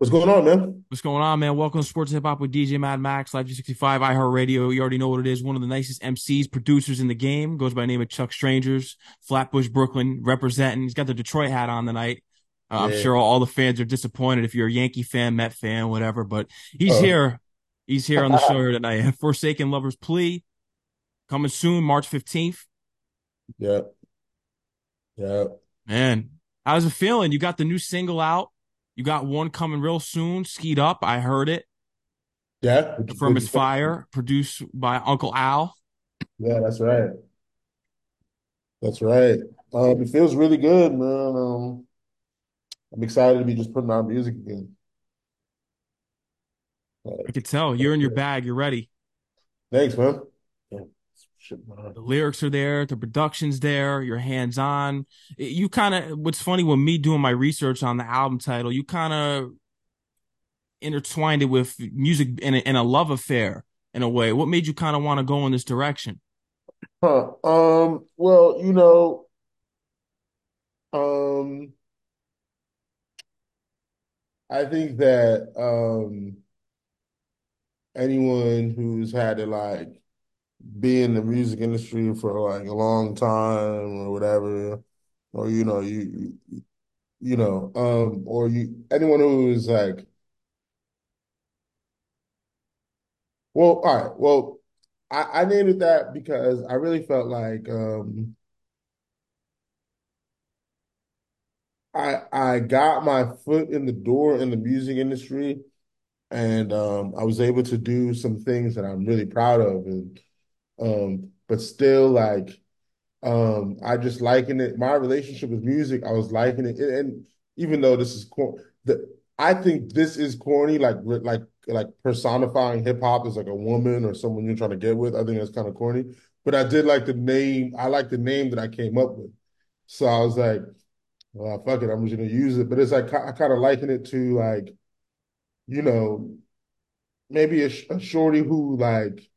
What's going on, man? What's going on, man? Welcome to Sports Hip Hop with DJ Mad Max, Live 365, iHeartRadio. You already know what it is. One of the nicest MCs, producers in the game. Goes by the name of Chuck Strangers, Flatbush, Brooklyn, representing. He's got the Detroit hat on tonight. Uh, I'm sure all, all the fans are disappointed if you're a Yankee fan, Met fan, whatever, but he's Uh, here. He's here on the show here tonight. Forsaken Lover's Plea, coming soon, March 15th. yeah, yeah. Man, how's it feeling? You got the new single out. You got one coming real soon. Ski'd Up. I heard it. Yeah, From His Fire, produced by Uncle Al. Yeah, that's right. That's right. Um, it feels really good, man. Um, I'm excited to be just putting out music again. I could tell you're in your bag. You're ready. thanks, man. Yeah. The lyrics are there. The production's there. You're hands on. You kind of, what's funny with me doing my research on the album title, you kind of intertwined it with music in a, in a love affair in a way. What made you kind of want to go in this direction? Huh. Um, well, you know, um, I think that um anyone who's had to like be in the music industry for like a long time or whatever, or you know, you you, know, um, or you anyone who is like, well, all right, well, I, I named it that because I really felt like um I I got my foot in the door in the music industry and um I was able to do some things that I'm really proud of and um but still like Um, I just liken it. My relationship with music, I was liking it, and, and even though this is corny, the I think this is corny, like like like personifying hip hop as like a woman or someone you're trying to get with. I think that's kind of corny. But I did like the name. I like the name that I came up with. So I was like, well, fuck it, I'm just gonna use it. But it's like I kind of liken it to like, you know, maybe a, a shorty who like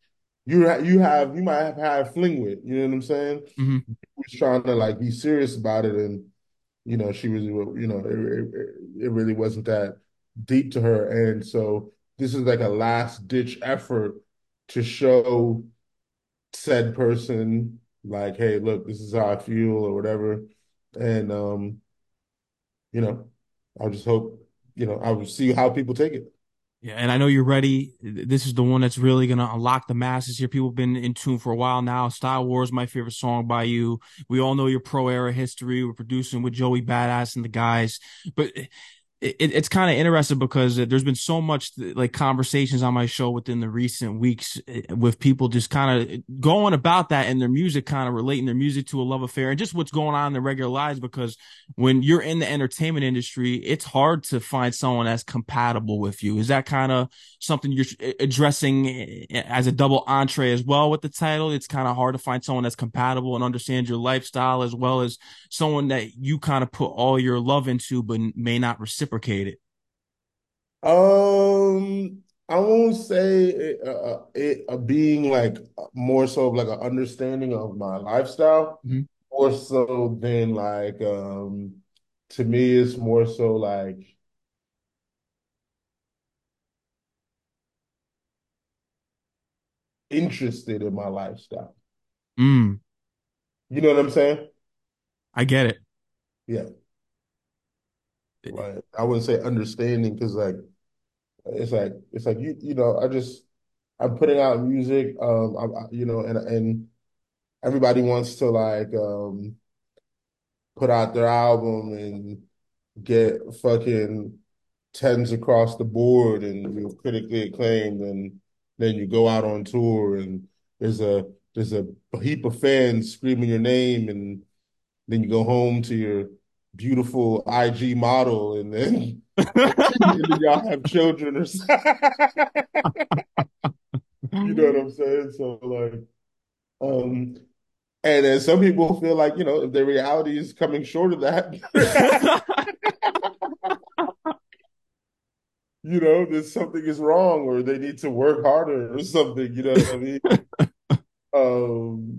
you ha you have you might have had a fling with. You know what I'm saying? hmm was trying to like be serious about it, and you know, she was, you know, it, it, it really wasn't that deep to her, and so this is like a last ditch effort to show said person like, hey, look, this is how I feel or whatever, and um, you know, I just hope, you know, I will see how people take it. Yeah, and I know you're ready. This is the one that's really gonna unlock the masses here. People have been in tune for a while now. Style Wars, my favorite song by you. We all know your pro era history. We're producing with Joey Bada$$ and the guys, but it, it's kind of interesting because there's been so much like conversations on my show within the recent weeks eh, with people just kind of going about that and their music kind of relating their music to a love affair and just what's going on in their regular lives because when you're in the entertainment industry it's hard to find someone that's compatible with you. Is that kind of something you're addressing eh, as a double entree as well with the title? It's kind of hard to find someone that's compatible and understands your lifestyle as well as someone that you kind of put all your love into but may not reciprocate reciprocate Um, I won't say it, uh, uh, it uh, being like more so of like an understanding of my lifestyle, Mhm. more so than like um to me it's more so like interested in my lifestyle. Mm, You know what I'm saying? I get it. Yeah. Like I wouldn't say understanding because like it's like it's like you you know I just I'm putting out music um I, I, you know and and everybody wants to like um put out their album and get fucking tens across the board and you're critically acclaimed and then you go out on tour and there's a there's a heap of fans screaming your name and then you go home to your beautiful IG model and then, and then y'all have children or something. You know what I'm saying? So like um and then some people feel like, you know, if their reality is coming short of that, you know, that something is wrong or they need to work harder or something, you know what I mean? Um, I I don't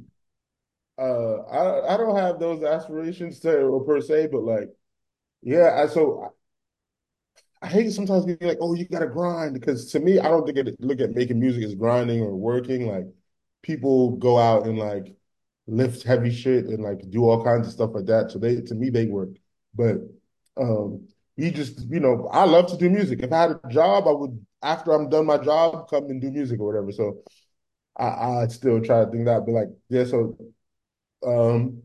have those aspirations to per se, but like, yeah, I so I hate sometimes being like, oh, you gotta grind because to me, I don't think it look at making music as grinding or working. Like people go out and like lift heavy shit and like do all kinds of stuff like that. So they to me they work. But um you just, you know, I love to do music. If I had a job, I would after I'm done my job, come and do music or whatever. So I I'd still try to think that, but like, yeah, so um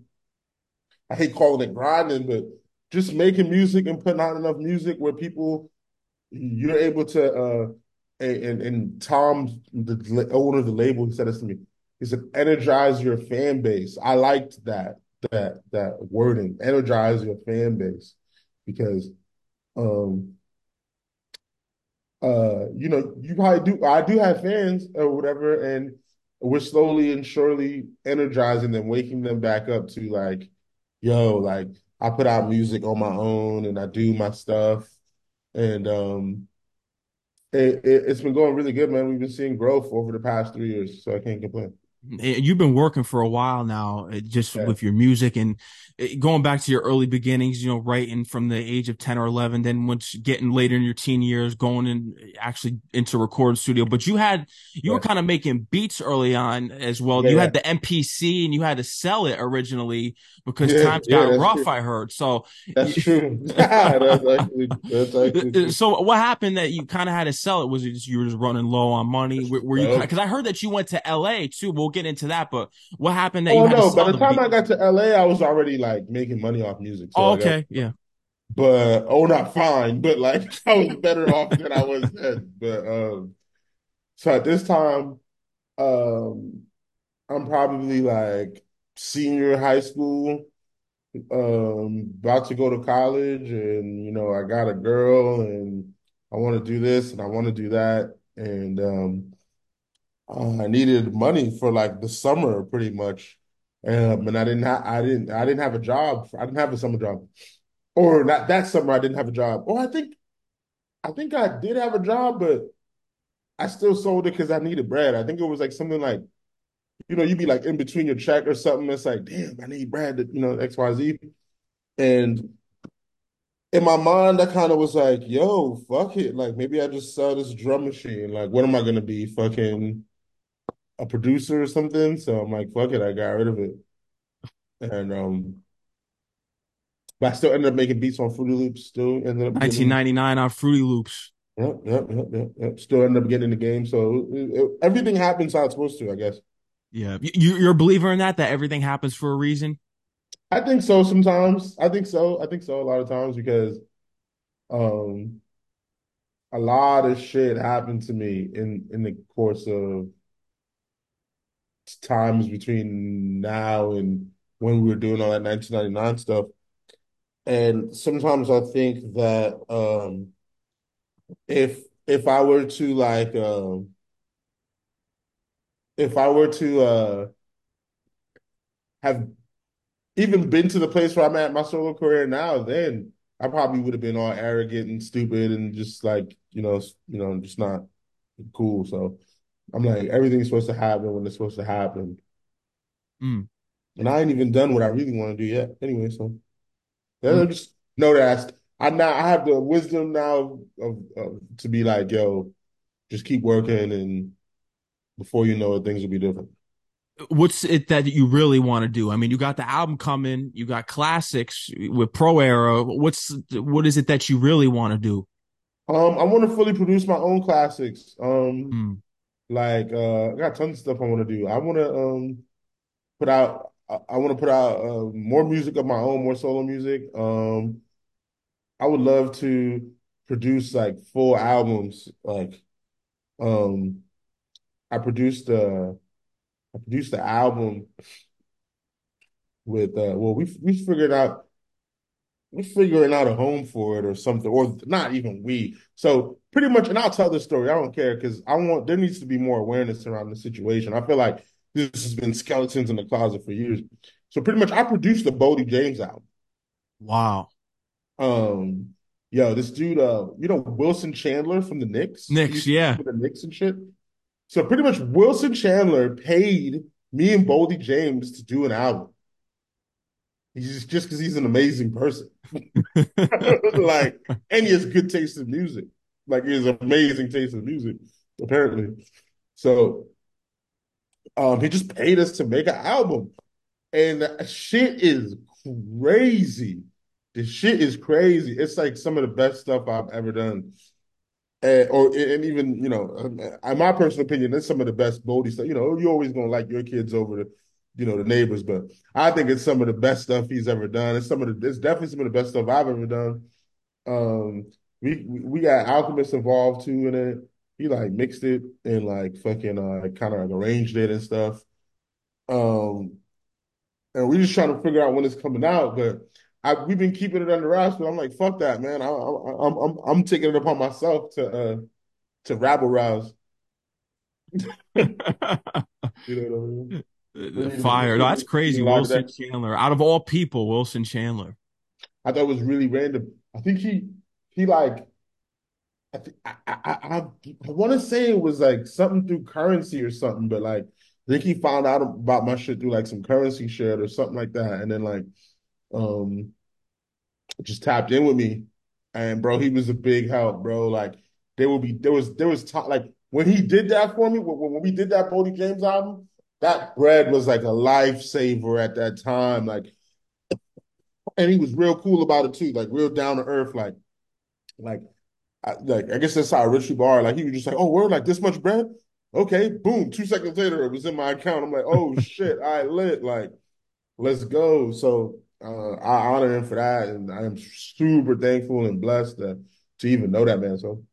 I hate calling it grinding, but just making music and putting out enough music where people you're able to uh and and Tom the owner of the label he said this to me. He said energize your fan base. I liked that that that wording. Energize your fan base. Because um uh you know you probably do I do have fans or whatever and we're slowly and surely energizing them waking them back up to like yo like I put out music on my own and I do my stuff and um it, it, it's been going really good, man. We've been seeing growth over the past three years, so I can't complain. You've been working for a while now, uh, just Yeah, with your music and uh, going back to your early beginnings, you know, writing from the age of 10 or 11, then once getting later in your teen years, going in actually into recording studio. But you had, you were kind of making beats early on as well. You yeah, had the MPC and you had to sell it originally because yeah, times yeah. got rough, true. I heard. So, That's true. That's actually that's actually so what happened that you kind of had to sell it? Was it just you were just running low on money? Were, were you, because I heard that you went to LA too. We'll get into that, but what happened that you oh to no, by the time beat? I got to LA, I was already like making money off music. So Oh, okay, yeah. but oh, not fine, but like I was better off than I was then. But um, so at this time, um, I'm probably like senior high school. um about to go to college and you know I got a girl and I want to do this and I want to do that and um uh, I needed money for like the summer pretty much um and I didn't have I didn't I didn't have a job I didn't have a summer job or not that summer I didn't have a job or I think I think I did have a job but I still sold it because I needed bread I think it was like something like you know you'd be like in between your check or something it's like damn I need bread to, you know XYZ and in my mind, I kind of was like, yo, fuck it. Like, maybe I just sell this drum machine. Like, what am I gonna be? Fucking a producer or something? So I'm like, fuck it, I got rid of it. And um, but I still ended up making beats on Fruity Loops, still ended up 1999 on Fruity Loops. yep, yep, yep, yep, yep. Still ended up getting in the game. So it, it, everything happens how it's supposed to, I guess. Yeah, you, you're a believer in that, that everything happens for a reason. I think so sometimes. I think so. I think so a lot of times because um a lot of shit happened to me in in the course of times between now and when we were doing all that 1999 stuff. And sometimes I think that um, if if I were to like um, if I were to uh, have even been to the place where I'm at my solo career now, then I probably would have been all arrogant and stupid and just like you know you know just not cool. So I'm like everything's supposed to happen when it's supposed to happen, Mm. and I ain't even done what I really want to do yet. Anyway, so. Mm. Yeah, just know that I, I now I have the wisdom now of, of to be like, yo, just keep working, and before you know it, things will be different. What's it that you really want to do? I mean, you got the album coming, you got classics with Pro Era. What's what is it that you really want to do? Um, I want to fully produce my own classics. Um, Mm. Like uh, I got tons of stuff I want to do. I want to um put out. I, I want to put out uh, more music of my own, more solo music. Um, I would love to produce like full albums. Like, um, I produced uh, I produced the album with uh well we we figured out we're figuring out a home for it or something or not even we. So pretty much and I'll tell this story. I don't care because I want there needs to be more awareness around the situation. I feel like this has been skeletons in the closet for years. So pretty much I produced the Boldy James album. Wow. um yo this dude uh you know Wilson Chandler from the Knicks? Knicks, yeah. the Knicks and shit? So pretty much Wilson Chandler paid me and Boldy James to do an album He's just because he's an amazing person. like, and he has good taste in music. Like, he has amazing taste in music, apparently. So, um, he just paid us to make an album, and shit is crazy. The shit is crazy. It's like some of the best stuff I've ever done. And, or and even you know, in my personal opinion, it's some of the best Boldy stuff. You know, you're always gonna like your kids over the, you know, the neighbors, but I think it's some of the best stuff he's ever done. It's some of the, it's definitely some of the best stuff I've ever done. Um, we we got Alchemist involved too in it. He like mixed it and like fucking uh kind of like arranged it and stuff. Um, and we're just trying to figure out when it's coming out, but. I, we've been keeping it under wraps, but I'm like, fuck that, man. I, I, I'm I'm I'm taking it upon myself to uh to rabble rouse. You know what I mean? We need to be, Fire. No, that's crazy. Wilson that. Chandler. Out of all people, Wilson Chandler. I thought it was really random. I think he he like I think I I I, I want to say it was like something through currency or something, but like I think he found out about my shit through like some currency shit or something like that, and then like um just tapped in with me, and bro, he was a big help, bro. Like there will be there was there was time like when he did that for me when, when we did that Boldy James album, that bread was like a lifesaver at that time, like, and he was real cool about it too, like real down to earth, like like I, like I guess that's how Richie Bar like he was just like, oh, we're like this much bread. Okay, boom. Two seconds later, it was in my account. I'm like, oh shit, I lit. Like, let's go. So uh, I honor him for that, and I am super thankful and blessed to, to even know that man. So,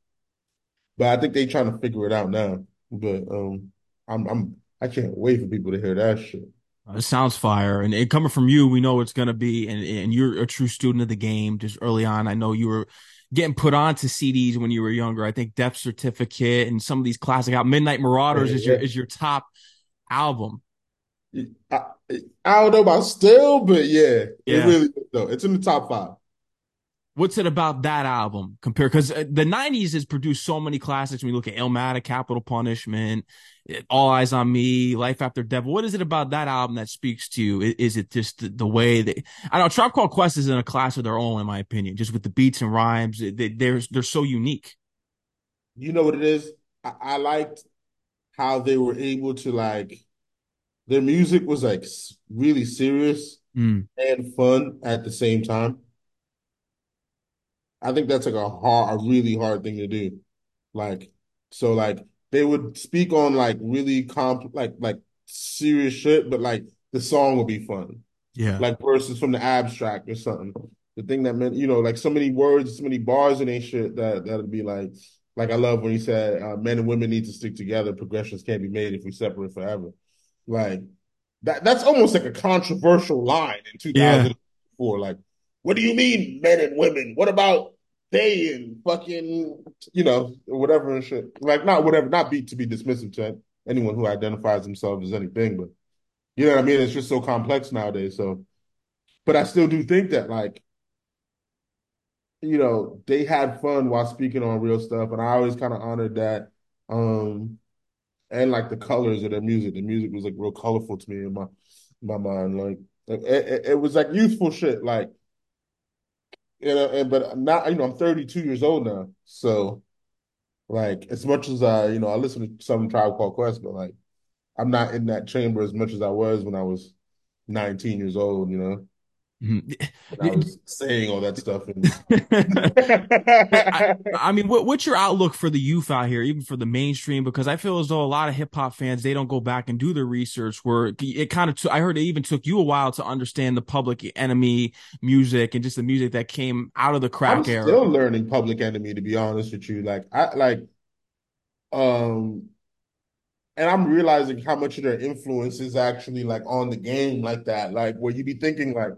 but I think they trying to figure it out now. But um, I'm I'm I can't wait for people to hear that shit. It sounds fire, and, and coming from you, we know it's gonna be. And and you're a true student of the game. Just early on, I know you were getting put onto CDs when you were younger. I think Death Certificate and some of these classic out Midnight Marauders is your Yeah, is your top album. I, I don't know about still, but yeah, it really is though. It's in the top five. What's it about that album compared? Because the '90s has produced so many classics. When you look at Illmatic, Capital Punishment, All Eyez on Me, Life After Death. What is it about that album that speaks to you? Is it just the, way that I know Tribe Called Quest is in a class of their own, in my opinion. Just with the beats and rhymes, they, they're they're so unique. You know what it is? I, I liked how they were able to like their music was like really serious Mm, and fun at the same time. I think that's like a hard, a really hard thing to do. Like, so like they would speak on like really comp, like like serious shit, but like the song would be fun. yeah, Like verses from the abstract or something. The thing that meant, you know, like so many words, so many bars and ain't shit that that'd be like, like I love when he said, uh, "Men and women need to stick together. Progressions can't be made if we separate forever." Like that. That's almost like a controversial line in yeah. 2004. Like, what do you mean, men and women? What about they and fucking, you know, whatever and shit. Like, not whatever, not be to be dismissive to anyone who identifies themselves as anything, but you know what I mean? It's just so complex nowadays. So, but I still do think that, like, you know, they had fun while speaking on real stuff, and I always kind of honored that. Um, and like the colors of their music, the music was like real colorful to me in my my mind. Like, it, it, it was like youthful shit. Like, you know, and but not, you know, I'm 32 years old now, so like as much as I, you know, I listen to some Tribe Called Quest, but like I'm not in that chamber as much as I was when I was 19 years old, you know. And I was saying all that stuff and I, I mean, what, what's your outlook for the youth out here, even for the mainstream? Because I feel as though a lot of hip hop fans they don't go back and do their research. Where it kind of, I heard it even took you a while to understand the Public Enemy music and just the music that came out of the I'm crack era. still learning Public Enemy to be honest with you. Like I like um and I'm realizing how much of their influence is actually like on the game like that. Like where you be thinking like,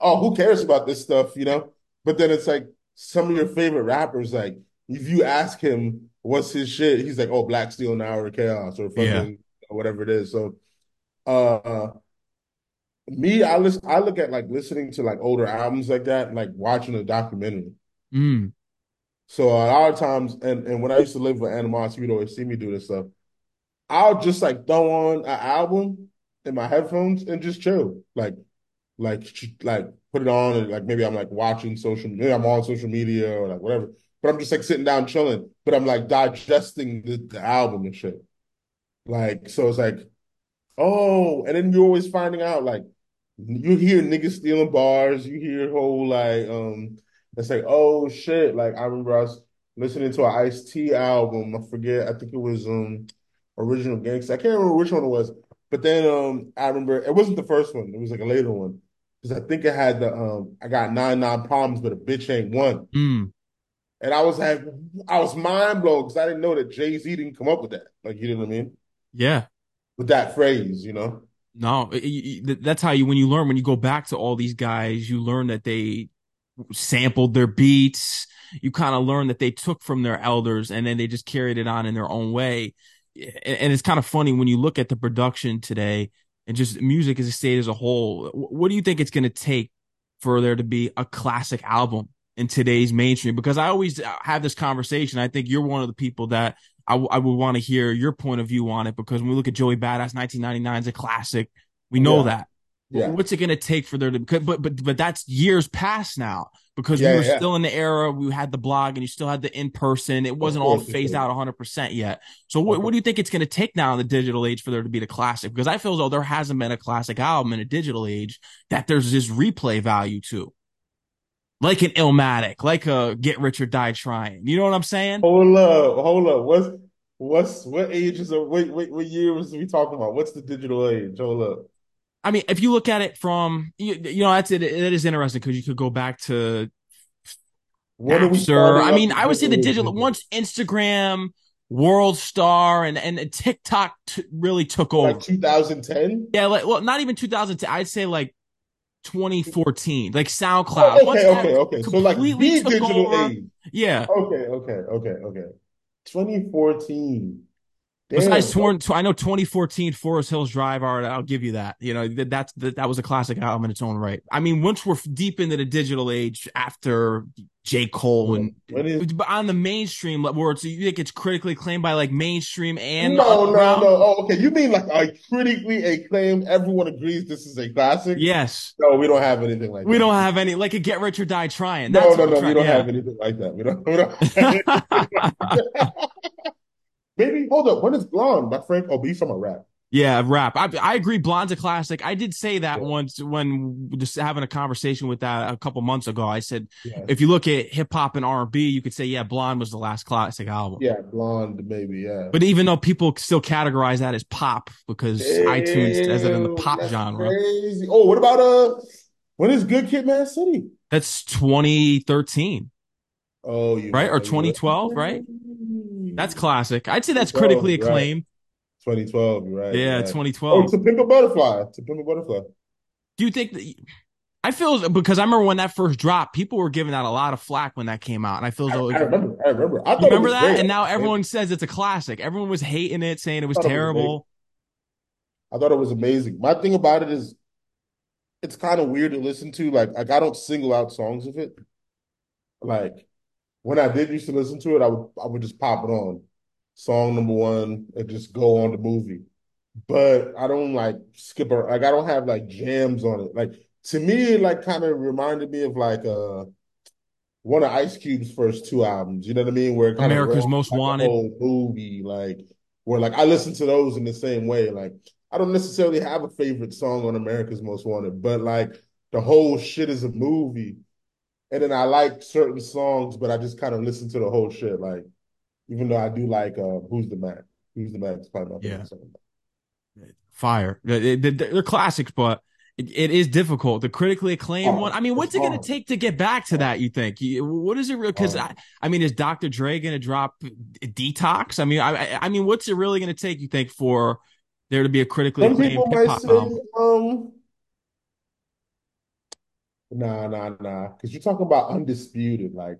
oh, who cares about this stuff, you know? But then it's like some of your favorite rappers, like if you ask him what's his shit, he's like, oh, Black Steel and Hour of Chaos or Yeah. fucking whatever it is. So uh me, I listen I look at like listening to like older albums like that, and, like watching a documentary. Mm. So a lot of times, and, and when I used to live with Animosity, you'd always see me do this stuff. I'll just like throw on an album in my headphones and just chill. Like like like put it on and like maybe I'm like watching social maybe I'm on social media or like whatever. But I'm just like sitting down chilling. But I'm like digesting the, the album and shit. Like so it's like, oh, and then you're always finding out like you hear niggas stealing bars, you hear whole like um it's like, oh shit. Like I remember I was listening to an Ice-T album. I forget, I think it was um Original Gangster. I can't remember which one it was. But then um I remember it wasn't the first one, it was like a later one because I think it had the um I got nine nine problems, but a bitch ain't one. Mm. And I was like, I was mind blown because I didn't know that Jay Z didn't come up with that. Like, you know what I mean? Yeah. With that phrase, you know? No, it, it, that's how you when you learn when you go back to all these guys, you learn that they sampled their beats. You kind of learn that they took from their elders and then they just carried it on in their own way. And it's kind of funny when you look at the production today and just music as a state as a whole. What do you think it's going to take for there to be a classic album in today's mainstream? Because I always uh, have this conversation. I think you're one of the people that I, w- I would want to hear your point of view on it because when we look at Joey Bada$$, 1999 is a classic. We oh, know Yeah. that. Yeah. What's it going to take for there to? But but but that's years past now because Yeah, we were yeah. still in the era. We had the blog and you still had the in person. It wasn't all phased out 100 percent yet. So what what do you think it's going to take now in the digital age for there to be the classic? Because I feel as though there hasn't been a classic album in a digital age that there's this replay value to. Like an Illmatic, like a Get Rich or Die Trying. You know what I'm saying? Hold up, hold up. What's what's what ages? is it? Wait, wait, what year was we talking about? What's the digital age? Hold up. I mean, if you look at it from, you, you know, that's it. That is interesting because you could go back to we after. I mean, I would say the digital once Instagram, World Star, and and TikTok t- really took over. like 2010? yeah, like well, not even 2010. I'd say like 2014, like oh, SoundCloud. Oh, okay, okay, okay. So like the digital over- age. Yeah. Okay, okay, okay, okay. 2014. Damn. Besides, torn, I know 2014 Forest Hills Drive. All right, I'll give you that. You know that that's that, that was a classic album in its own right. I mean, once we're deep into the digital age after J Cole and When is- but on the mainstream where it's you think it's critically acclaimed by like mainstream and no, no, no. Oh, okay. You mean like a critically acclaimed? Everyone agrees this is a classic. Yes, No, we don't have anything like we that. don't have any like a Get Rich or Die Trying. No, That's no, no. I'm We don't yeah. have anything like that. We don't. We don't Maybe hold up. When is Blonde by Frank? Oh, but from a rap. Yeah, rap. I I agree. Blonde's a classic. I did say that Yeah. once when just having a conversation with that a couple months ago. I said Yeah, if you look at hip hop and R and B, you could say yeah, Blonde was the last classic album. yeah, Blonde, maybe. Yeah. But even though people still categorize that as pop because iTunes says it in the pop genre, Crazy. Oh, what about uh? When is Good Kid, Mad City? that's 2013. Oh, Right? Or 2012, right? That's classic. I'd say that's 2012, critically right. acclaimed. 2012. Right. Yeah, right. 2012. Oh, to Pimp a Butterfly. To Pimp a Butterfly. Do you think that? I feel because I remember when that first dropped, people were giving out a lot of flack when that came out, and I feel as I, though I remember. I remember. I You remember that? great. And now everyone says it's a classic. Everyone was hating it, saying it was I thought it was terrible. I thought it was amazing. My thing about it is, it's kind of weird to listen to. Like, like I don't single out songs of it. Like when I did used to listen to it, I would I would just pop it on, song number one, and just go on the movie. But I don't like skip or like I don't have like jams on it. Like to me, it like kind of reminded me of like uh one of Ice Cube's first two albums. You know what I mean? Where America's Most like Wanted. whole movie, like where like I listen to those in the same way. Like I don't necessarily have a favorite song on America's Most Wanted, but like the whole shit is a movie. And then I like certain songs, but I just kind of listen to the whole shit. Like, even though I do like uh Who's the Man? Who's the Man is probably my favorite Yeah. song. Fire. They- they- They're classics, but it, is difficult. The critically acclaimed Oh, one. I mean, what's it going to take to get back to that? You think? What is it real? Because I, I mean, is Dr. Dre going to drop Detox? I mean, I, I- mean, what's it really going to take? You think for there to be a critically Some acclaimed hip hop album? um, nah, nah, nah, because you're talking about undisputed, like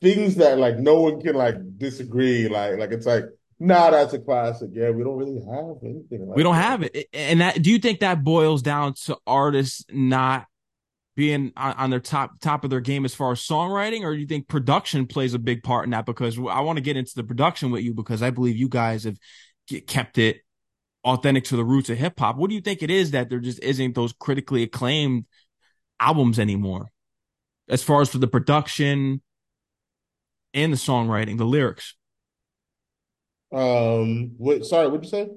things that like no one can like disagree. Like, like it's like, nah, that's a classic. Yeah, we don't really have anything like We don't that. have it. And that, do you think that boils down to artists not being on, on their top top of their game as far as songwriting, or do you think production plays a big part in that? Because I want to get into the production with you because I believe you guys have kept it authentic to the roots of hip hop. What do you think it is that there just isn't those critically acclaimed albums anymore, as far as for the production and the songwriting, the lyrics. Um, what? Sorry, what'd you say?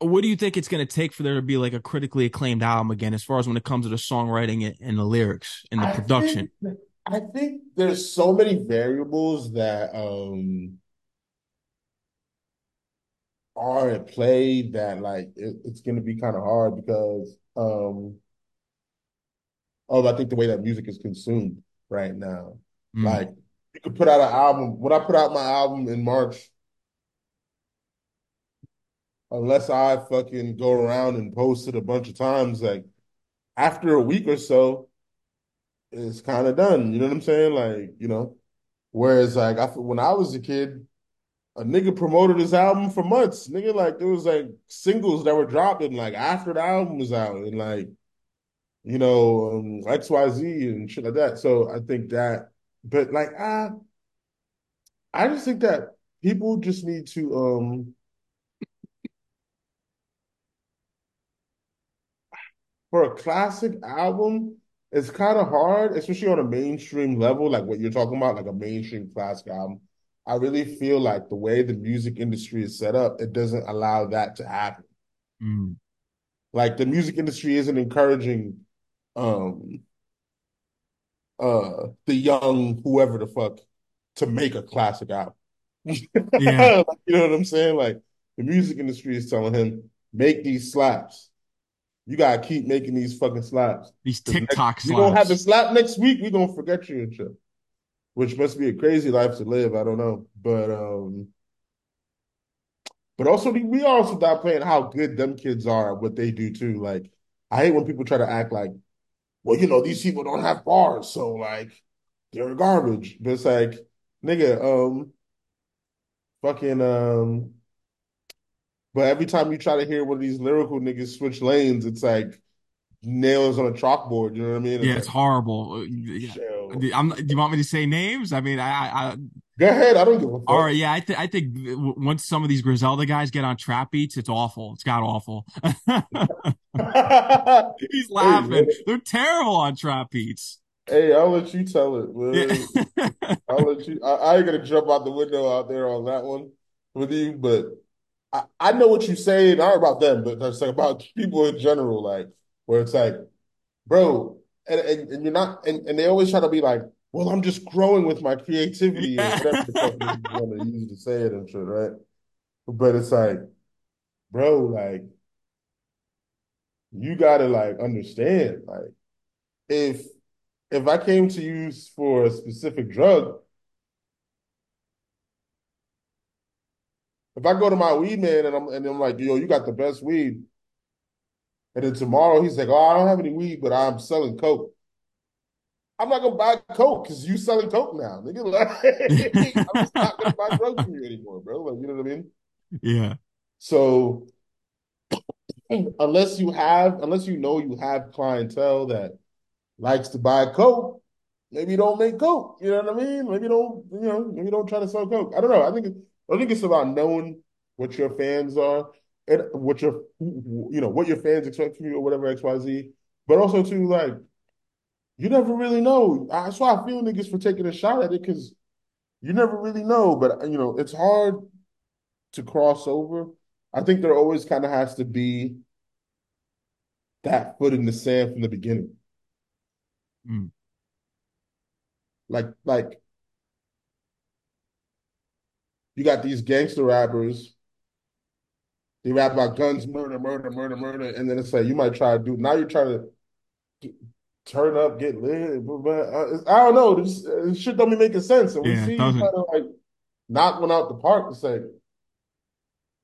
What do you think it's going to take for there to be like a critically acclaimed album again, as far as when it comes to the songwriting and, the lyrics and the I production? think I think there's so many variables that um are at play that like it, it's going to be kind of hard because um of I think the way that music is consumed right now. Mm, Like you could put out an album. When I put out my album in March, unless I fucking go around and post it a bunch of times, like after a week or so, it's kind of done. You know what I'm saying? Like, you know, whereas like I when I was a kid, a nigga promoted his album for months. Nigga, like there was like singles that were dropped dropping like after the album was out and like, you know, um, XYZ and shit like that. So I think that, but like, ah, I just think that people just need to um for a classic album, it's kind of hard, especially on a mainstream level, like what you're talking about, like a mainstream classic album. I really feel like the way the music industry is set up, it doesn't allow that to happen. mm. Like the music industry isn't encouraging um uh the young whoever the fuck to make a classic album. Yeah, Like, you know what I'm saying? Like the music industry is telling him, make these slaps. You gotta keep making these fucking slaps. these next TikTok you don't have a slap next week, we gonna forget you and shit. Which must be a crazy life to live. I don't know. But um, but also we also not playing how good them kids are at what they do too. Like I hate when people try to act like, well, you know, these people don't have bars, so like they're garbage. But it's like, nigga, um, fucking um, but every time you try to hear one of these lyrical niggas switch lanes, it's like nails on a chalkboard. You know what I mean? It's Yeah, it's horrible. Uh, Yeah. I'm, do you want me to say names? I mean, I, I, I Go ahead. I don't give a all fuck. right. Yeah, I think I think once some of these Griselda guys get on trap beats, it's awful. It's got awful. He's Hey, laughing. They're terrible on trap beats. Hey, I'll let you tell it, Yeah. I'll let you. I, I ain't gonna jump out the window out there on that one with you, but I, I know what you're saying. Not about them, but that's like about people in general, like where it's like, bro, and, and, and you're not, and, and they always try to be like, well, I'm just growing with my creativity or whatever the Yeah. want to use to say it and shit, right? But it's like, bro, like you gotta like understand, like if if I came to you for a specific drug. If I go to my weed man and I'm and I'm like, yo, you got the best weed, and then tomorrow he's like, oh, I don't have any weed, but I'm selling coke. I'm not gonna buy coke because you selling coke now, nigga. Like, I'm just not gonna buy drugs from you anymore, bro. Like, you know what I mean? Yeah. So unless you have, unless you know you have clientele that likes to buy coke, maybe don't make coke. You know what I mean? Maybe don't, you know, maybe don't try to sell coke. I don't know. I think I think it's about knowing what your fans are and what your you know what your fans expect from you or whatever X Y Z. But also too like you never really know. That's why I feel niggas for taking a shot at it because you never really know. But you know it's hard to cross over. I think there always kind of has to be that foot in the sand from the beginning. Mm. Like like you got these gangster rappers. They rap about guns, murder, murder, murder, murder, and then it's like you might try to do. Now you're trying to turn up, get lit, but uh, I don't know. This, this shit don't be making sense, and we Yeah. See you kind of like knock one out the park. It's say,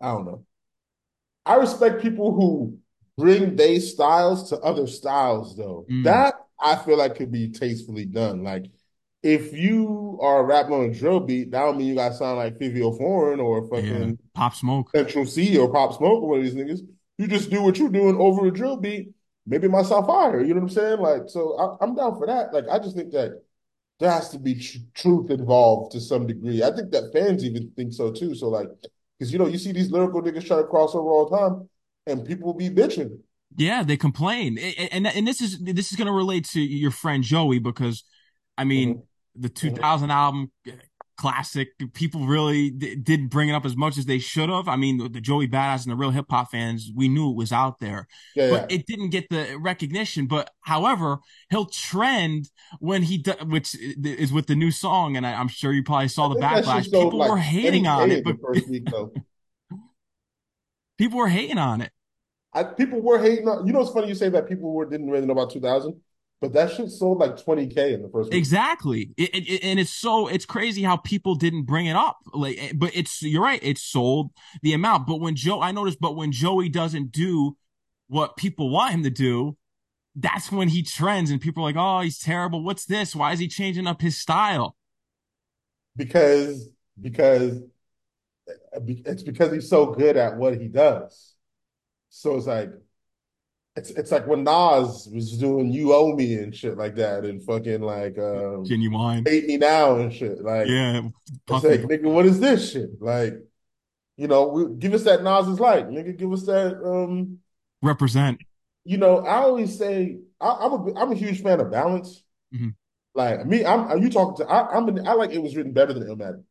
I don't know. I respect people who bring their styles to other styles, though. Mm. That I feel like could be tastefully done. Like if you are rapping on a drill beat, that don't mean you gotta sound like Fivio Foreign or Yeah. fucking Pop Smoke. Central Cee or Pop Smoke or one of these niggas. You just do what you're doing over a drill beat. Maybe myself fire. You know what I'm saying? Like, so I, I'm down for that. Like, I just think that there has to be tr- truth involved to some degree. I think that fans even think so too. So like, because you know, you see these lyrical niggas try to cross over all the time, and people will be bitching. Yeah, they complain, and and, and this is this is going to relate to your friend Joey because, I mean, Mhm, the mhm. 2000 album classic, people really d- didn't bring it up as much as they should have. I mean, the, the Joey Bada$$ and the real hip hop fans, we knew it was out there, Yeah, but yeah. it didn't get the recognition. But however, he'll trend when he does, which is with the new song, and I, I'm sure you probably I saw the that shit backlash. People like were hating on it, but first week though. people were hating on it. I people were hating on. You know, it's funny you say that people were didn't really know about 2000, but that shit sold like 20K in the first week. Exactly. It, it, and it's so it's crazy how people didn't bring it up. Like eh, but it's you're right, it's sold the amount. But when Joe I noticed but when Joey doesn't do what people want him to do, that's when he trends and people are like, "Oh, he's terrible. What's this? Why is he changing up his style?" because because it's because he's so good at what he does. So it's like it's it's like when Nas was doing "You Owe Me" and shit like that, and fucking like um, Genuine. "Hate Me Now" and shit. Like Yeah, it's like nigga, what is this shit? Like you know, we, give us that Nas is like nigga, give us that. Um, represent. you know, I always say I, I'm a I'm a huge fan of balance. Mhm. Like me, I'm are you talking to? I, I'm an, I like it was written better than Illmatic.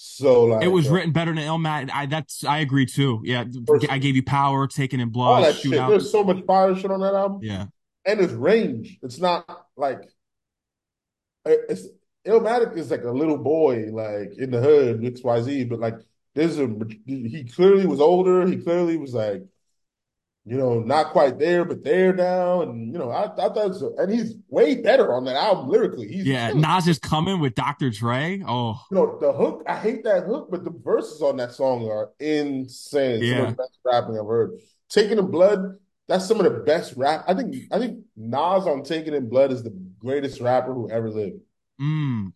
So like, It was uh, written better than Illmatic. I that's I agree too. Yeah, I gave you power, taking in all blood, that shit. There's so much fire shit on that album, Yeah. and it's range. It's not like it's Illmatic is like a little boy like in the hood X Y Z, but like there's a he clearly was older. He clearly was like you know not quite there, but there now, and you know I, I thought so, and he's way better on that album lyrically. He's Yeah, killing. Nas is coming with Dr. Dre. Oh, You know, the hook, I hate that hook, but the verses on that song are insane. Some of yeah. the best rapping I've heard. Take It in Blood, that's some of the best rap. I think I think Nas on Take It in Blood is the greatest rapper who ever lived. Mm.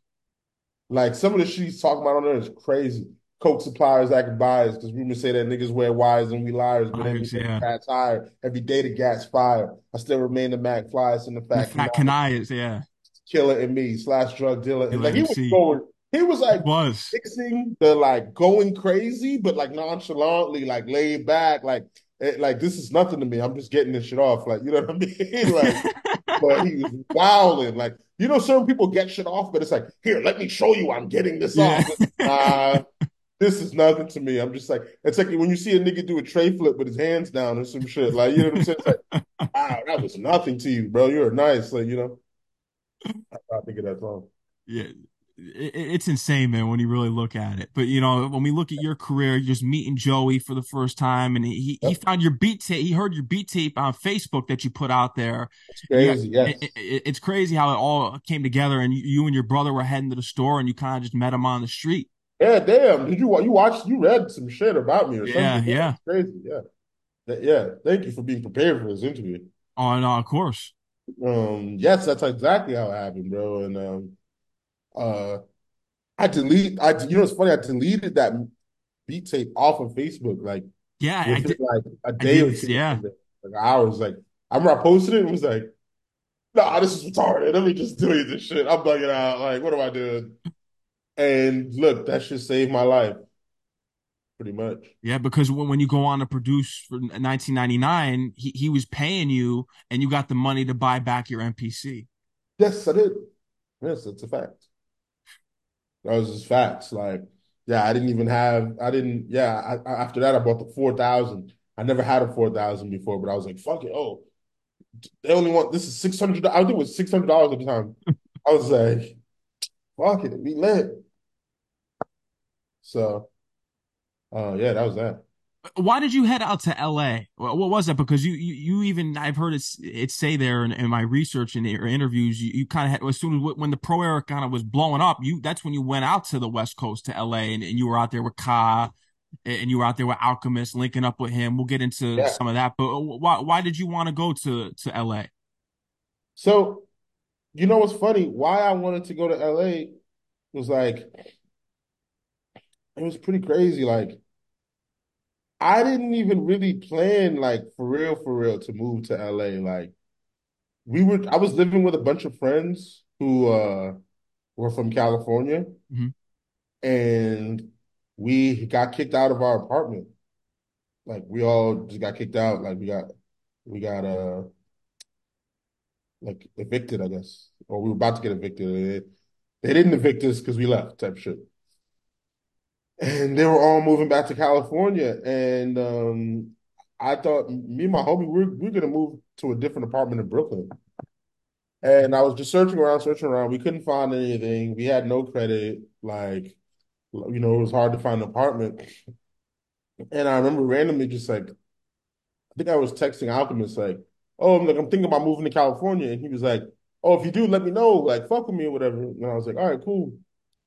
Like some of the shit he's talking about on there is crazy. Coke suppliers that can buy us because rumors say that niggas wear wires and we liars, but every day the yeah. cat's higher. Every day the gas fire. I still remain the Mac flyest in the And the fact Fat Kanai is, yeah. killer and me slash drug dealer. And like he was going, he was like was. fixing the like going crazy, but like nonchalantly, like laid back, like it, like this is nothing to me. I'm just getting this shit off. Like, you know what I mean? like, but he was wilding. Like, you know, certain people get shit off, but it's like, here, let me show you I'm getting this yeah. off. Uh, this is nothing to me. I'm just like, it's like when you see a nigga do a tray flip with his hands down or some shit. Like, you know what I'm saying? It's like, wow, that was nothing to you, bro. You're nice. Like, you know, I think of that song. yeah. It, it's insane, man, when you really look at it. But you know, when we look at your career, you're just meeting Joey for the first time, and he he found your beat tape. He heard your beat tape on Facebook that you put out there. It's And you got, crazy. Yes. it, it, it's crazy how it all came together, and you, you and your brother were heading to the store, and you kind of just met him on the street. Yeah, damn. Did you you watched you read some shit about me or something? Yeah, yeah. crazy. Yeah. Yeah. Thank you for being prepared for this interview. Oh, no, of course. Um, yes, that's exactly how it happened, bro. And um uh I delete I you know it's funny, I deleted that beat tape off of Facebook like Yeah, I did. like a day did or two Yeah. like hours. Like I remember I posted it and was like, nah, this is retarded. Let me just delete this shit. I'm bugging out. Like, what am I doing? And look, that should save my life, pretty much. Yeah, because when, when you go on to produce for 1999, he, he was paying you and you got the money to buy back your MPC. Yes, I did. Yes, that's a fact. That was just facts. Like, yeah, I didn't even have, I didn't, yeah, I, after that, I bought the 4000. I never had a 4000 before, but I was like, fuck it. Oh, they only want, this is 600. I think it was $600 at the time. I was like, fuck it, we lit. So, uh, yeah, that was that. Why did you head out to LA? What what was that? Because you you, you even I've heard it it say there in, in my research and your interviews, you, you kind of had as soon as when the pro era kind of was blowing up, you that's when you went out to the West Coast to LA and, and you were out there with Ka and you were out there with Alchemist linking up with him. We'll get into Yeah. some of that, but why why did you want to go to to LA? So, you know what's funny? Why I wanted to go to LA was like, it was pretty crazy. Like, I didn't even really plan, like, for real, for real, to move to LA. Like, we were, I was living with a bunch of friends who uh were from California, Mhm. and we got kicked out of our apartment. Like, we all just got kicked out. Like, we got We got uh like evicted, I guess, or we were about to get evicted. They, they didn't evict us because we left, type shit. And they were all moving back to California, and um, I thought me and my homie we we're, we're gonna move to a different apartment in Brooklyn. And I was just searching around, searching around. We couldn't find anything. We had no credit. Like, you know, it was hard to find an apartment. And I remember randomly just like, I think I was texting Alchemist like, "Oh, I'm like I'm thinking about moving to California," and he was like, "Oh, if you do, let me know. Like, fuck with me or whatever." And I was like, "All right, cool."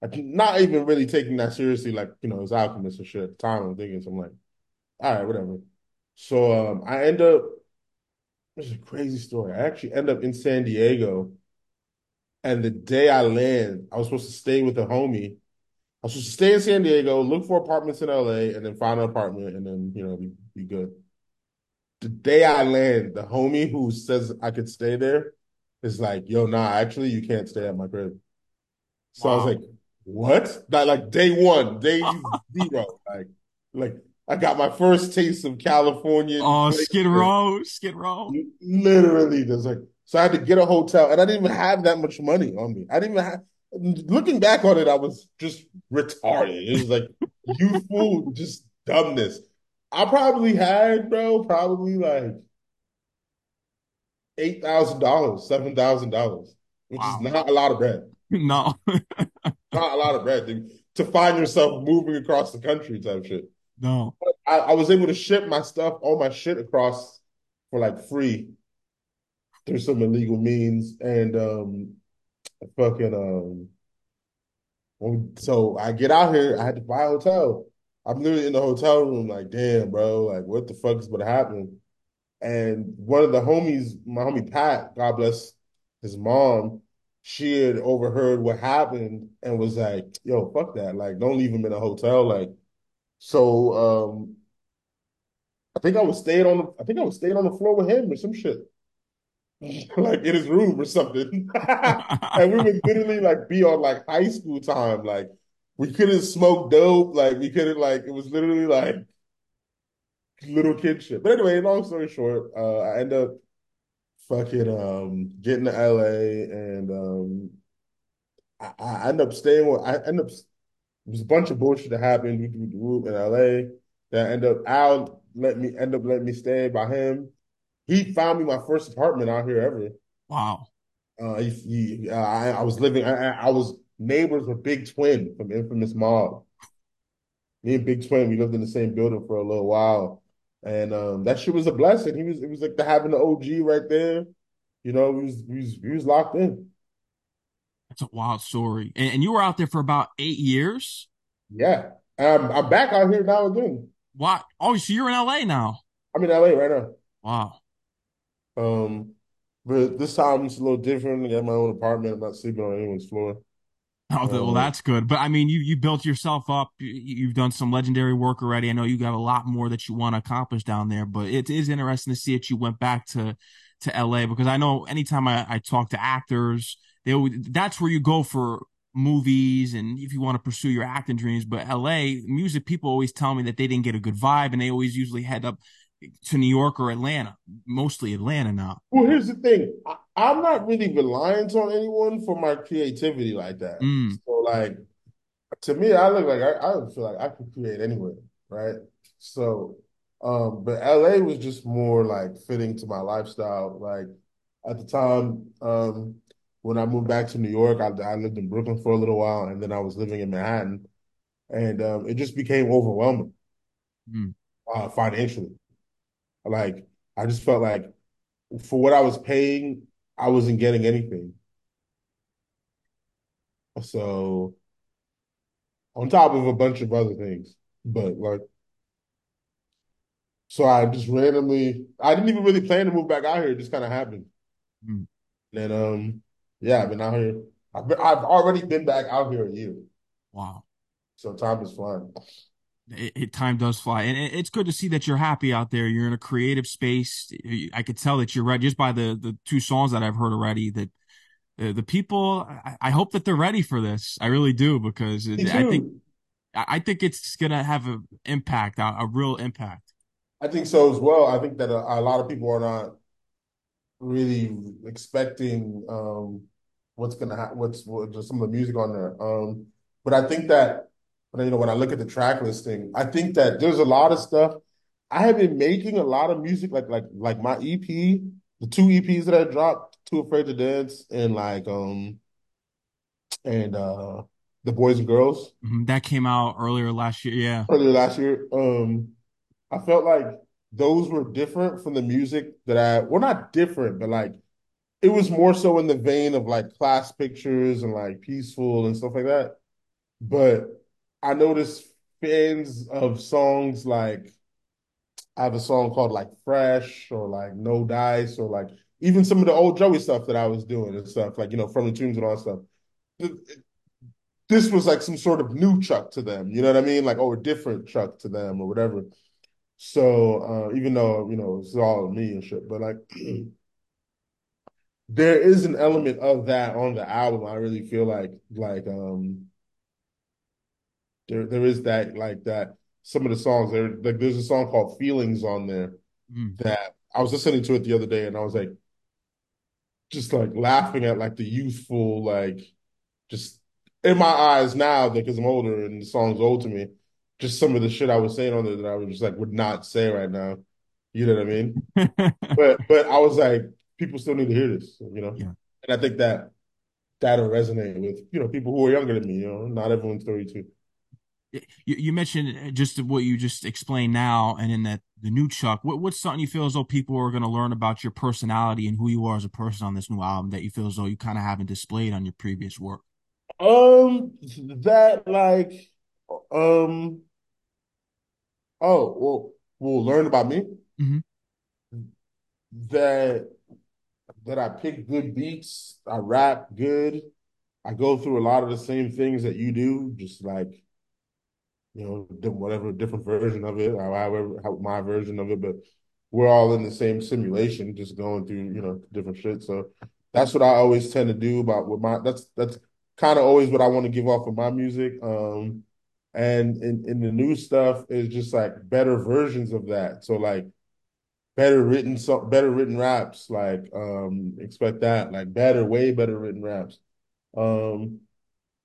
Not even really taking that seriously, like you know, it's Alchemist and shit at the time. I'm thinking, so I'm like, "All right, whatever." So um, I end up. It's a crazy story. I actually end up in San Diego, and the day I land, I was supposed to stay with a homie. I was supposed to stay in San Diego, look for apartments in LA, and then find an apartment, and then you know be, be good the day I land, the homie who says I could stay there is like, yo, nah, actually, you can't stay at my crib. So I was like, what? That like day one, day zero. Like, like I got my first taste of California. Oh, Skid. Row, Skid Row. Literally, there's like, so I had to get a hotel, and I didn't even have that much money on me. I didn't even have. Looking back on it, I was just retarded. It was like youthful, just dumbness. I probably had, bro, probably like eight thousand dollars, seven thousand dollars, which is not a lot of bread. No, Not a lot of bread dude, to find yourself moving across the country type shit. no. I, I was able to ship my stuff, all my shit across for like free through some illegal means, and um, fucking um, so I get out here, I had to buy a hotel. I'm literally in the hotel room, like, damn, bro, like, what the fuck is gonna happen? And one of the homies, my homie Pat, God bless his mom, she had overheard what happened and was like, yo, fuck that. Like, don't leave him in a hotel. Like, so um I think I was staying on the I think I was staying on the floor with him or some shit. Like in his room or something. And we would literally like be on like high school time. Like we couldn't smoke dope. Like we couldn't like it was literally like little kid shit. But anyway, long story short, uh I end up fucking um getting to LA and um I, I end up staying with I end up it was a bunch of bullshit that happened in LA that end up Al let me end up letting me stay by him. He found me my first apartment out here ever. Wow. Uh he, he uh, I, I was living I, I was neighbors with Big Twin from Infamous Mobb. Me and Big Twin, we lived in the same building for a little while. And um that shit was a blessing. He was it was like the having the OG right there. You know, he was we was we was locked in. That's a wild story. And, and you were out there for about eight years? Yeah. Um, I'm back out here now again. What? Oh, so you're in LA now. I'm in LA right now. Wow. Um, but this time it's a little different. I got my own apartment. I'm not sleeping on anyone's floor. Oh, well, that's good. But I mean, you you built yourself up. You, you've done some legendary work already. I know you got a lot more that you want to accomplish down there. But it is interesting to see that you went back to to LA because I know anytime I, I talk to actors, they always, that's where you go for movies and if you want to pursue your acting dreams. But LA music, people always tell me that they didn't get a good vibe, and they always usually head up to New York or Atlanta, mostly Atlanta now. well, here's the thing. I, I'm not really reliant on anyone for my creativity like that. Mm, So, like, to me, I look like I, I feel like I could create anywhere, right? So, um, but LA was just more like fitting to my lifestyle. Like at the time, um, when I moved back to New York, I, I lived in Brooklyn for a little while, and then I was living in Manhattan, and um, it just became overwhelming mm. uh, financially. Like I just felt like for what I was paying, I wasn't getting anything. So on top of a bunch of other things, but like. So I just randomly, I didn't even really plan to move back out here. It just kind of happened. mm. And um, yeah, I've been out here. I've been, I've already been back out here a year. Wow. So time is flying. It, it, time does fly, and it, it's good to see that you're happy out there. You're in a creative space. I could tell that you're ready just by the the two songs that I've heard already. That uh, the people, I, I, hope that they're ready for this. I really do because Me I think. I think it's gonna have an impact, a, a real impact. I think so as well. I think that a, a lot of people are not really expecting um, what's gonna happen, what's what, just some of the music on there. Um, but I think that you know when I look at the track listing, I think that there's a lot of stuff. I have been making a lot of music, like like like my EP, the two EPs that I dropped, Too Afraid to Dance, and like um and uh the Boys and Girls Mhm. That came out earlier last year. Yeah. earlier last year. Um, I felt like those were different from the music that I, well, not different, but like it was more so in the vein of like class pictures and like peaceful and stuff like that. But I noticed fans of songs like I have a song called like Fresh or like No Dice or like even some of the old Joey stuff that I was doing and stuff like you know from the tunes and all that stuff. This was like some sort of new Chuck to them, you know what I mean? Like oh, a different Chuck to them or whatever. So uh, even though you know it's all me and shit, but like there is an element of that on the album. I really feel like like um there there is that like that some of the songs there like there's a song called Feelings on there Mm. that I was listening to it the other day and I was like just like laughing at like the youthful like just in my eyes now because I'm older and the song's old to me just some of the shit I was saying on there that I was just like would not say right now. You know what I mean? But but I was like people still need to hear this you know? Yeah. and I think that that'll resonate with you know people who are younger than me you know? Not everyone's 32 You, you mentioned uh, just what you just explained now, and in that the new Chuck. What, what's something you feel as though people are going to learn about your personality and who you are as a person on this new album that you feel as though you kind of haven't displayed on your previous work? Um, that like, um, oh, well, we'll learn about me hmm that that I pick good beats, I rap good, I go through a lot of the same things that you do, just like you know, whatever different version of it, or however how my version of it, but we're all in the same simulation, just going through you know different shit. So that's what I always tend to do about with my. That's that's kind of always what I want to give off of my music. Um, and in, in the new stuff is just like better versions of that. So like better written so better written raps. Like um expect that. Like better, way better written raps. Um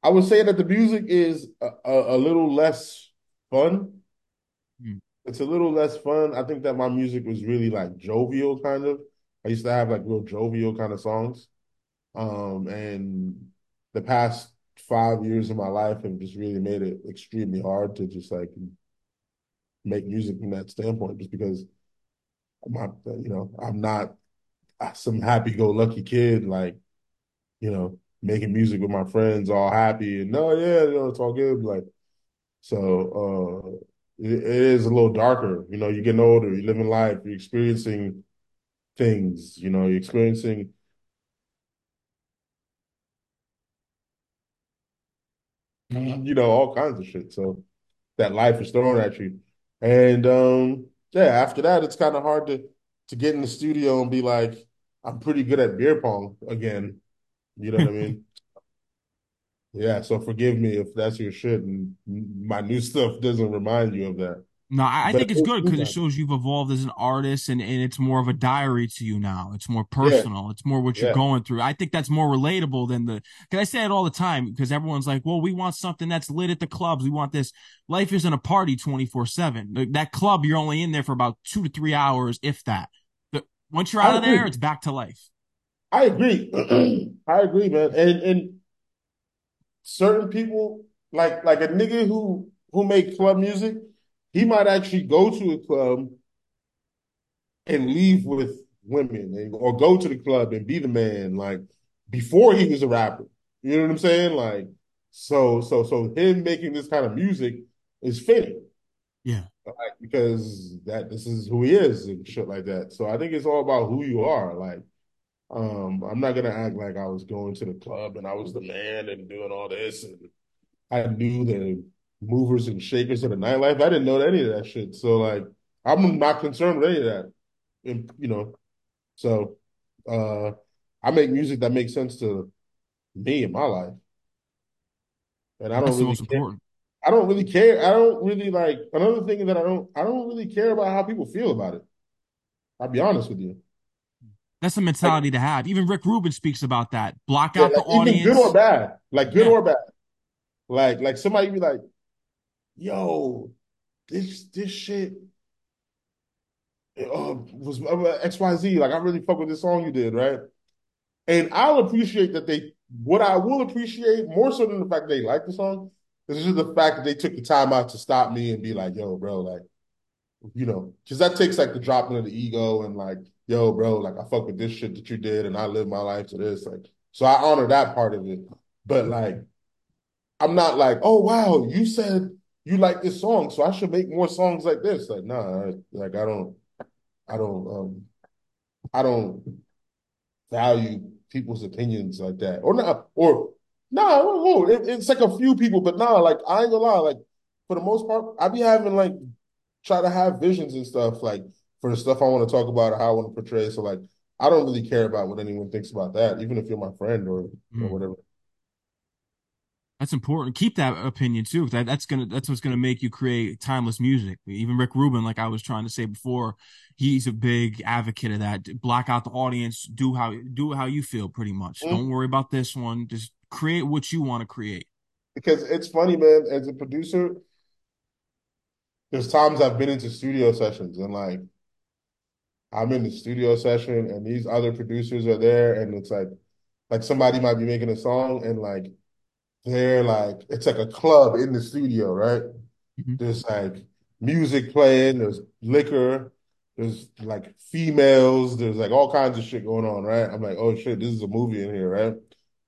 I would say that the music is a, a, a little less fun. Mm. It's a little less fun. I think that my music was really like jovial kind of. I used to have like real jovial kind of songs. Um and the past five years of my life have just really made it extremely hard to just like make music from that standpoint just because I'm not, you know, I'm not some happy-go-lucky kid like, you know, making music with my friends all happy and no, yeah, you know, it's all good. Like, so uh it, it is a little darker. You know, you're getting older, you're living life, you're experiencing things, you know, you're experiencing, you know, all kinds of shit. So that life is thrown at you. And um, yeah, after that, it's kind of hard to to get in the studio and be like, I'm pretty good at beer pong again. You know what I mean? Yeah, so forgive me if that's your shit and my new stuff doesn't remind you of that. No, I, I think it's good because it shows you've evolved as an artist and, and it's more of a diary to you now. It's more yeah, personal. It's more what you're yeah, going through. I think that's more relatable than the, cause I say it all the time because everyone's like, well, we want something that's lit at the clubs. We want this. Life isn't a party 24 seven. That club, you're only in there for about two to three hours, if that. But once you're out of there, it's back to life. I agree. I agree, man. And and certain people like like a nigga who who make club music, he might actually go to a club and leave with women and, or go to the club and be the man like before he was a rapper. You know what I'm saying? Like so so so him making this kind of music is fitting. Yeah. Like because that this is who he is and shit like that. So I think it's all about who you are. Like um I'm not gonna act like I was going to the club and I was the man and doing all this and I knew the movers and shakers of the nightlife. I didn't know any of that shit. So like I'm not concerned with any of that. And, you know, so uh, I make music that makes sense to me in my life, and I don't the really care. important. I don't really care. I don't really like another thing that I don't I don't really care about how people feel about it. I'll be honest with you. That's a Like mentality to have. Even Rick Rubin speaks about that. Block yeah, out the like even good or audience. bad. Like good Yeah. or bad. Like like somebody be like, yo, this this shit uh, was uh, XYZ. Like I really fuck with this song you did, right? And I'll appreciate that they what I will appreciate more so than the fact that they like the song is just the fact that they took the time out to stop me and be like, yo, bro, like you know, because that takes like the dropping of the ego and like, yo, bro, like I fuck with this shit that you did and I live my life to this. Like, so I honor that part of it. But like, I'm not like, oh wow, you said you like this song, so I should make more songs like this. Like, nah, like I don't, I don't, um, I don't value people's opinions like that, or not, or nah, no, it, it's like a few people, but nah, like I ain't gonna lie, like for the most part, I be having like try to have visions and stuff like for the stuff I want to talk about or how I want to portray. So like I don't really care about what anyone thinks about that, even if you're my friend or or Mm. whatever. That's important. Keep that opinion too. That that's gonna that's what's gonna make you create timeless music. Even Rick Rubin, like I was trying to say before, he's a big advocate of that. Block out the audience. Do how do how you feel. Pretty much. Mm. Don't worry about this one. Just create what you want to create. Because it's funny, man, as a producer, there's times I've been into studio sessions and like I'm in the studio session and these other producers are there and it's like like somebody might be making a song and like they're like it's like a club in the studio, right? Mhm. There's like music playing, there's liquor, there's like females, there's like all kinds of shit going on, right? I'm like, oh shit, this is a movie in here, right?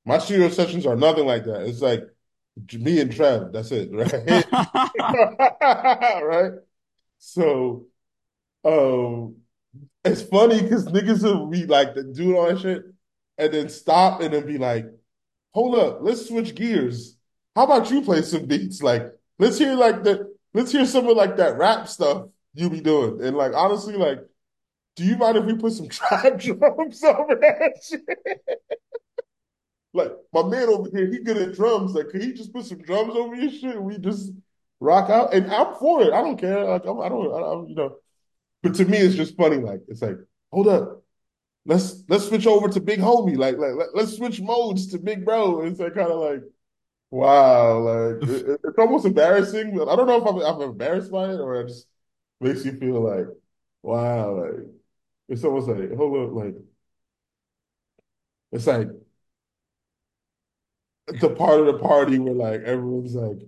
My studio sessions are nothing like that. It's like me and Trev, that's it, right? right? So, um, it's funny because niggas will be like doing all that shit and then stop and then be like, hold up, let's switch gears. How about you play some beats? Like, let's hear like the let's hear some of like that rap stuff you be doing. And like honestly, like, do you mind if we put some trap drums over that shit? Like my man over here, he good at drums. Like, can he just put some drums over your shit we just rock out? And I'm for it. I don't care. Like, I'm, I don't, I, don't, you know. But to me, it's just funny. Like, it's like, hold up, let's let's switch over to Big Homie. Like, like let, us switch modes to Big Bro. It's like kind of like Wow, like it, it's almost embarrassing, but I don't know if I'm, I'm embarrassed by it or it just makes you feel like, wow, like it's almost like, hold up, like it's like the part of the party where like everyone's like,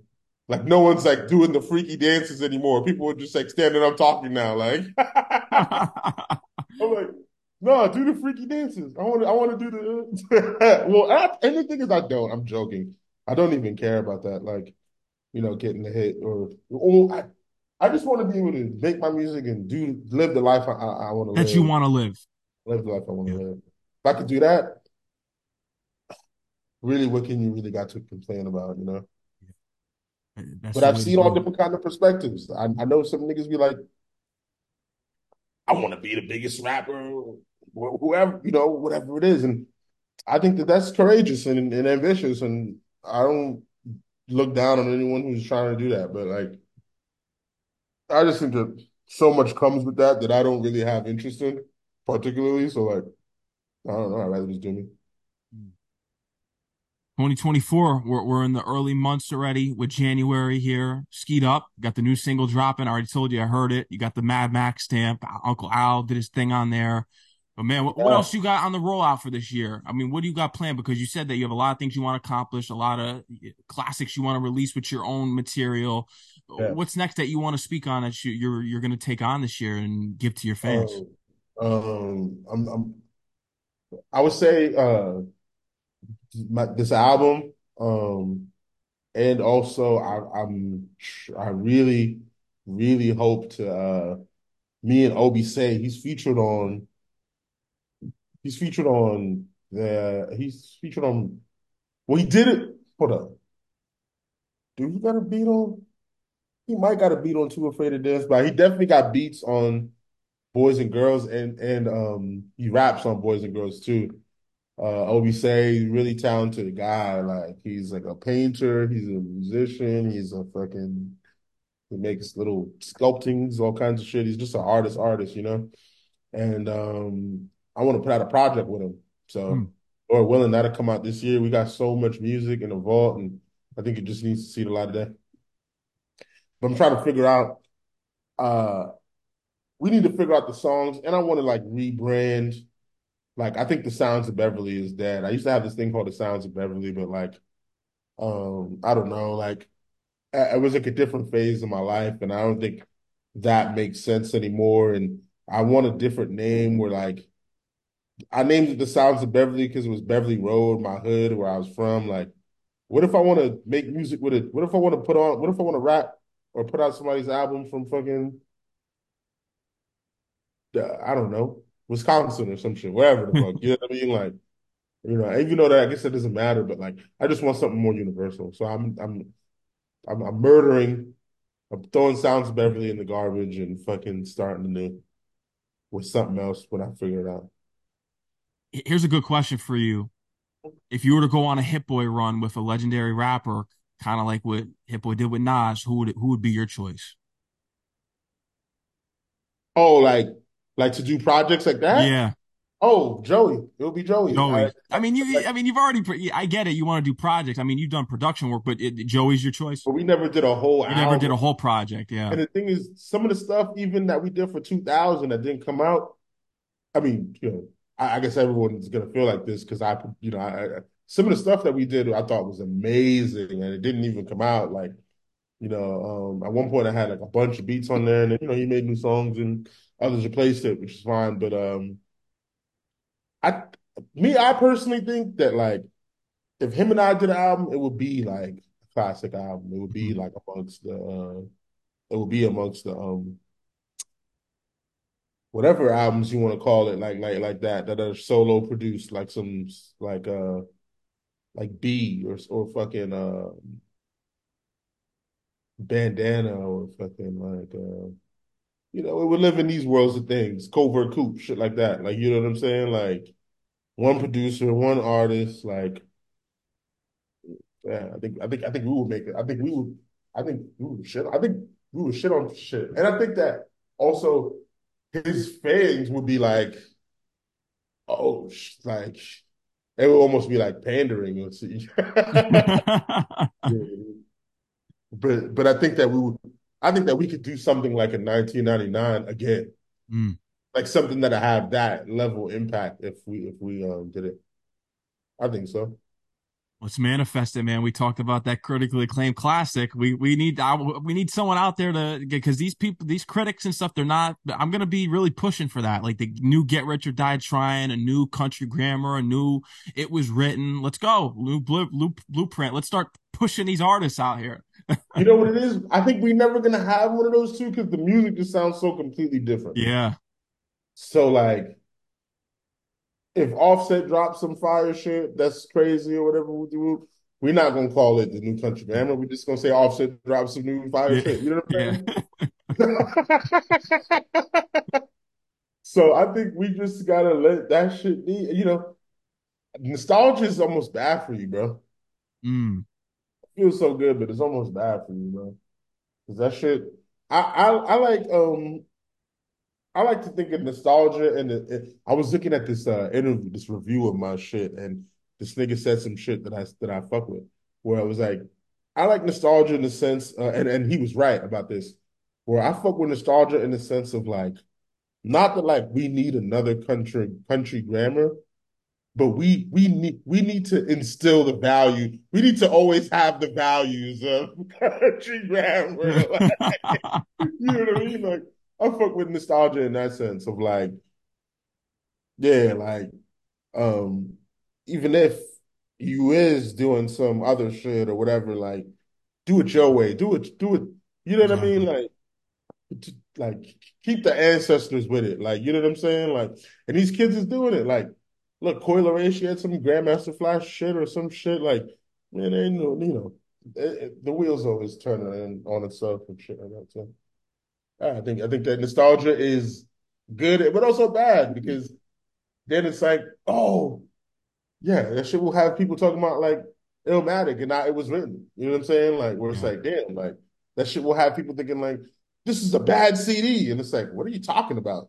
like no one's like doing the freaky dances anymore. People are just like standing up talking now, like I'm like, no, do the freaky dances. I want to, I want to do the. Uh, well, I, and the thing is, I don't. I'm joking. I don't even care about that. Like. you know, getting the hit or or I, I just want to be able to make my music and do live the life I, I, I want to live. that you want to live. live the life I want to Yeah, live. If I could do that, really, what can you really got to complain about, you know? That's But I've seen all different kind of perspectives. I, I know some niggas be like, I want to be the biggest rapper, whoever, you know, whatever it is, and I think that that's courageous and, and ambitious, and I don't look down on anyone who's trying to do that, but like. I just think that so much comes with that that I don't really have interest in, particularly. So like, I don't know. I'd rather just do me. 2024, we're, we're in the early months already with January here. Ski'd Up, got the new single dropping. I already told you I heard it. You got the Mad Max stamp. Uncle Al did his thing on there. But man, what, what else you got on the rollout for this year? I mean, what do you got planned? Because you said that you have a lot of things you want to accomplish, a lot of classics you want to release with your own material. Yeah. What's next that you want to speak on that you, you're you're going to take on this year and give to your fans? Um, um, I'm, I'm, I would say uh, my, this album, um, and also I, I'm, I really, really hope to. Uh, me and Obi say he's featured on. He's featured on the. He's featured on. Well, he did it. Hold up. Do he got a beat on? He might got a beat on Too Afraid to Dance, but he definitely got beats on Boys and Girls, and and um he raps on Boys and Girls too. Uh, Obie really talented guy. Like he's like a painter, he's a musician, he's a fucking he makes little sculptings, all kinds of shit. He's just an artist, artist, you know. And um, I want to put out a project with him. Hmm. So, or willing, that'll come out this year. We got so much music in the vault, and I think it just needs to see the light of day. But I'm trying to figure out. Uh, we need to figure out the songs, and I want to like rebrand. Like, I think the Sounds of Beverly is dead. I used to have this thing called the Sounds of Beverly, but like, um, I don't know. Like, it was like a different phase of my life, and I don't think that makes sense anymore. And I want a different name where like I named it the Sounds of Beverly because it was Beverly Road, my hood, where I was from. Like, what if I want to make music with it? What if I want to put on? What if I want to rap or put out somebody's album from fucking uh, I don't know Wisconsin or some shit, wherever the fuck. You know what I mean? Like, you know, even though that I guess that doesn't matter, but like, I just want something more universal. So I'm I'm I'm, I'm murdering. I'm throwing Sounds of Beverly in the garbage and fucking starting new with something else when I figure it out. Here's a good question for you. If you were to go on a Hit Boy run with a legendary rapper, kind of like what Hit Boy did with Nas, who would who would be your choice? Oh, like like to do projects like that? Yeah, Oh, Joey. It'll be Joey. I, Joey. I mean, you. like, I mean, you've already. I get it. You want to do projects. I mean, you've done production work, but it, Joey's your choice. but we never did a whole You never did a whole project. Yeah. And the thing is, some of the stuff even that we did for 2000 that didn't come out. I mean, you know, I, I guess everyone's gonna feel like this because I, you know, I, I, some of the stuff that we did I thought was amazing, and it didn't even come out. Like, you know, um, at one point I had like a bunch of beats on there, and then, you know, he made new songs and others replaced it, which is fine. But um, I, me, I personally think that like if him and I did an album, it would be like a classic album. It would be Mhm. like amongst the, uh, it would be amongst the um whatever albums you want to call it, like like like that that are solo produced, like some like uh like B or or fucking uh bandana or fucking like uh you know we would live in these worlds of things, Covert Coup, shit like that. Like you know what I'm saying? Like one producer, one artist, like yeah, I think I think I think we would make it. I think we would I think we would shit. I think we would shit on shit. And I think that also his fans would be like, oh, like it would almost be like pandering. Let's see. but but I think that we would. I think that we could do something like in 1999 again, Mm. like something that have that level impact if we if we um did it. I think so. Let's manifest it, man. We talked about that critically acclaimed classic. We we need I, we need someone out there to because these people, these critics and stuff, they're not. I'm gonna be really pushing for that, like the new Get Rich or Die Trying, a new Country Grammar, a new It Was Written. Let's go, new blueprint. Let's start pushing these artists out here. You know what it is? I think we're never gonna have one of those two because the music just sounds so completely different. Yeah, So like, if Offset drops some fire shit that's crazy or whatever we do, we're not gonna call it the new country grammar. We're just gonna say Offset drops some new fire yeah, shit. You know what. I'm saying? so I think we just gotta let that shit be. You know, nostalgia is almost bad for you, bro. Mm. Feels so good, but it's almost bad for you, bro. Because that shit, I, I I like um I like to think of nostalgia, and it- I was looking at this uh interview, this review of my shit, and this nigga said some shit that I that I fuck with, where I was like, I like nostalgia in the sense, uh, and and he was right about this, where I fuck with nostalgia in the sense of like, not that like we need another country country grammar, but we we need we need to instill the value. We need to always have the values of country grammar. Like, you know what I mean? Like I fuck with nostalgia in that sense of like, yeah, like um even if you is doing some other shit or whatever, like do it your way. Do it, do it, you know what I mean? Like like keep the ancestors with it. Like, you know what I'm saying? Like, and these kids is doing it. Like, look, Coi Leray, she had some Grandmaster Flash shit or some shit. Like, man, they know, you know, it, it- the wheels always turning on itself and shit like that. So ah, I think I think that nostalgia is good, but also bad because then it's like, oh, yeah, that shit will have people talking about like Illmatic and not it was written. You know what I'm saying? Like where it's like, damn, like that shit will have people thinking like this is a bad CD, and it's like, what are you talking about?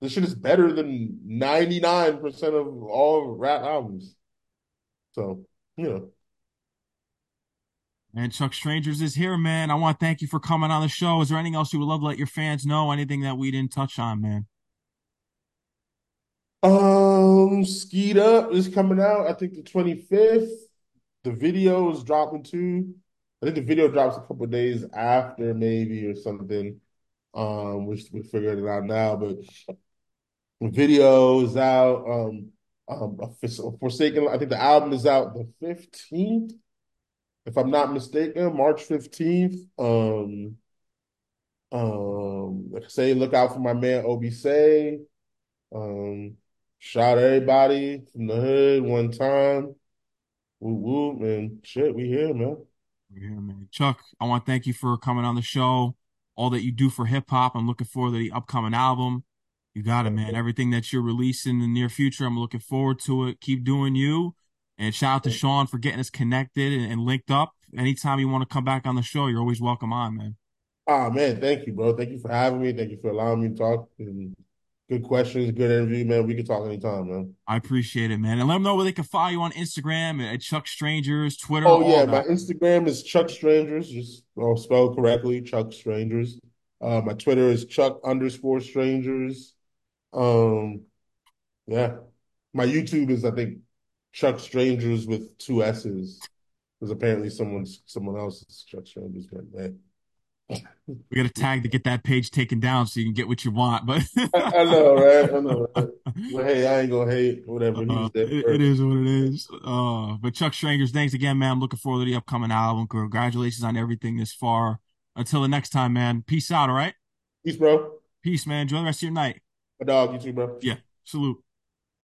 This shit is better than 99% of all rap albums. So, you know. And Chuck Strangers is here, man. I want to thank you for coming on the show. Is there anything else you would love to let your fans know? Anything that we didn't touch on, man? Um, Ski'd Up is coming out, I think the 25th. The video is dropping too. I think the video drops a couple days after, maybe or something. Um, we we figured it out now, but the video is out. Um, um, Forsaken. I think the album is out the 15th, if I'm not mistaken, March 15th. Um, um, like I say, look out for my man Obi Say. Um, shout everybody from the hood one time. Woo woo, man. Shit, we here, man. Yeah, man. Chuck, I want to thank you for coming on the show. All that you do for hip hop. I'm looking forward to the upcoming album. You got it, man. Everything that you're releasing in the near future, I'm looking forward to it. Keep doing you. And shout out to Sean for getting us connected and, and linked up. Anytime you want to come back on the show, you're always welcome on, man. Ah, man, thank you, bro. Thank you for having me. Thank you for allowing me to talk. Good questions, good interview, man. We can talk anytime, man. I appreciate it, man. And let them know where they can follow you on Instagram at Chuck Strangers, Twitter, Oh yeah, my. Instagram is Chuck Strangers, just all spelled correctly, Chuck Strangers. Uh, my Twitter is Chuck underscore Strangers. Um, yeah, my YouTube is I think Chuck Strangers with two S's because apparently someone's someone else is Chuck Strangers, but man. We got a tag to get that page taken down so you can get what you want. But I, I know, right? I know. Right? But hey, I ain't gonna hate whatever. Uh, it, it is what it is. Uh, but Chuck Strangers, thanks again, man. I'm looking forward to the upcoming album. Congratulations on everything this far. Until the next time, man. Peace out, all right? Peace, bro. Peace, man. Enjoy the rest of your night. My dog, you too, bro. Yeah. Salute.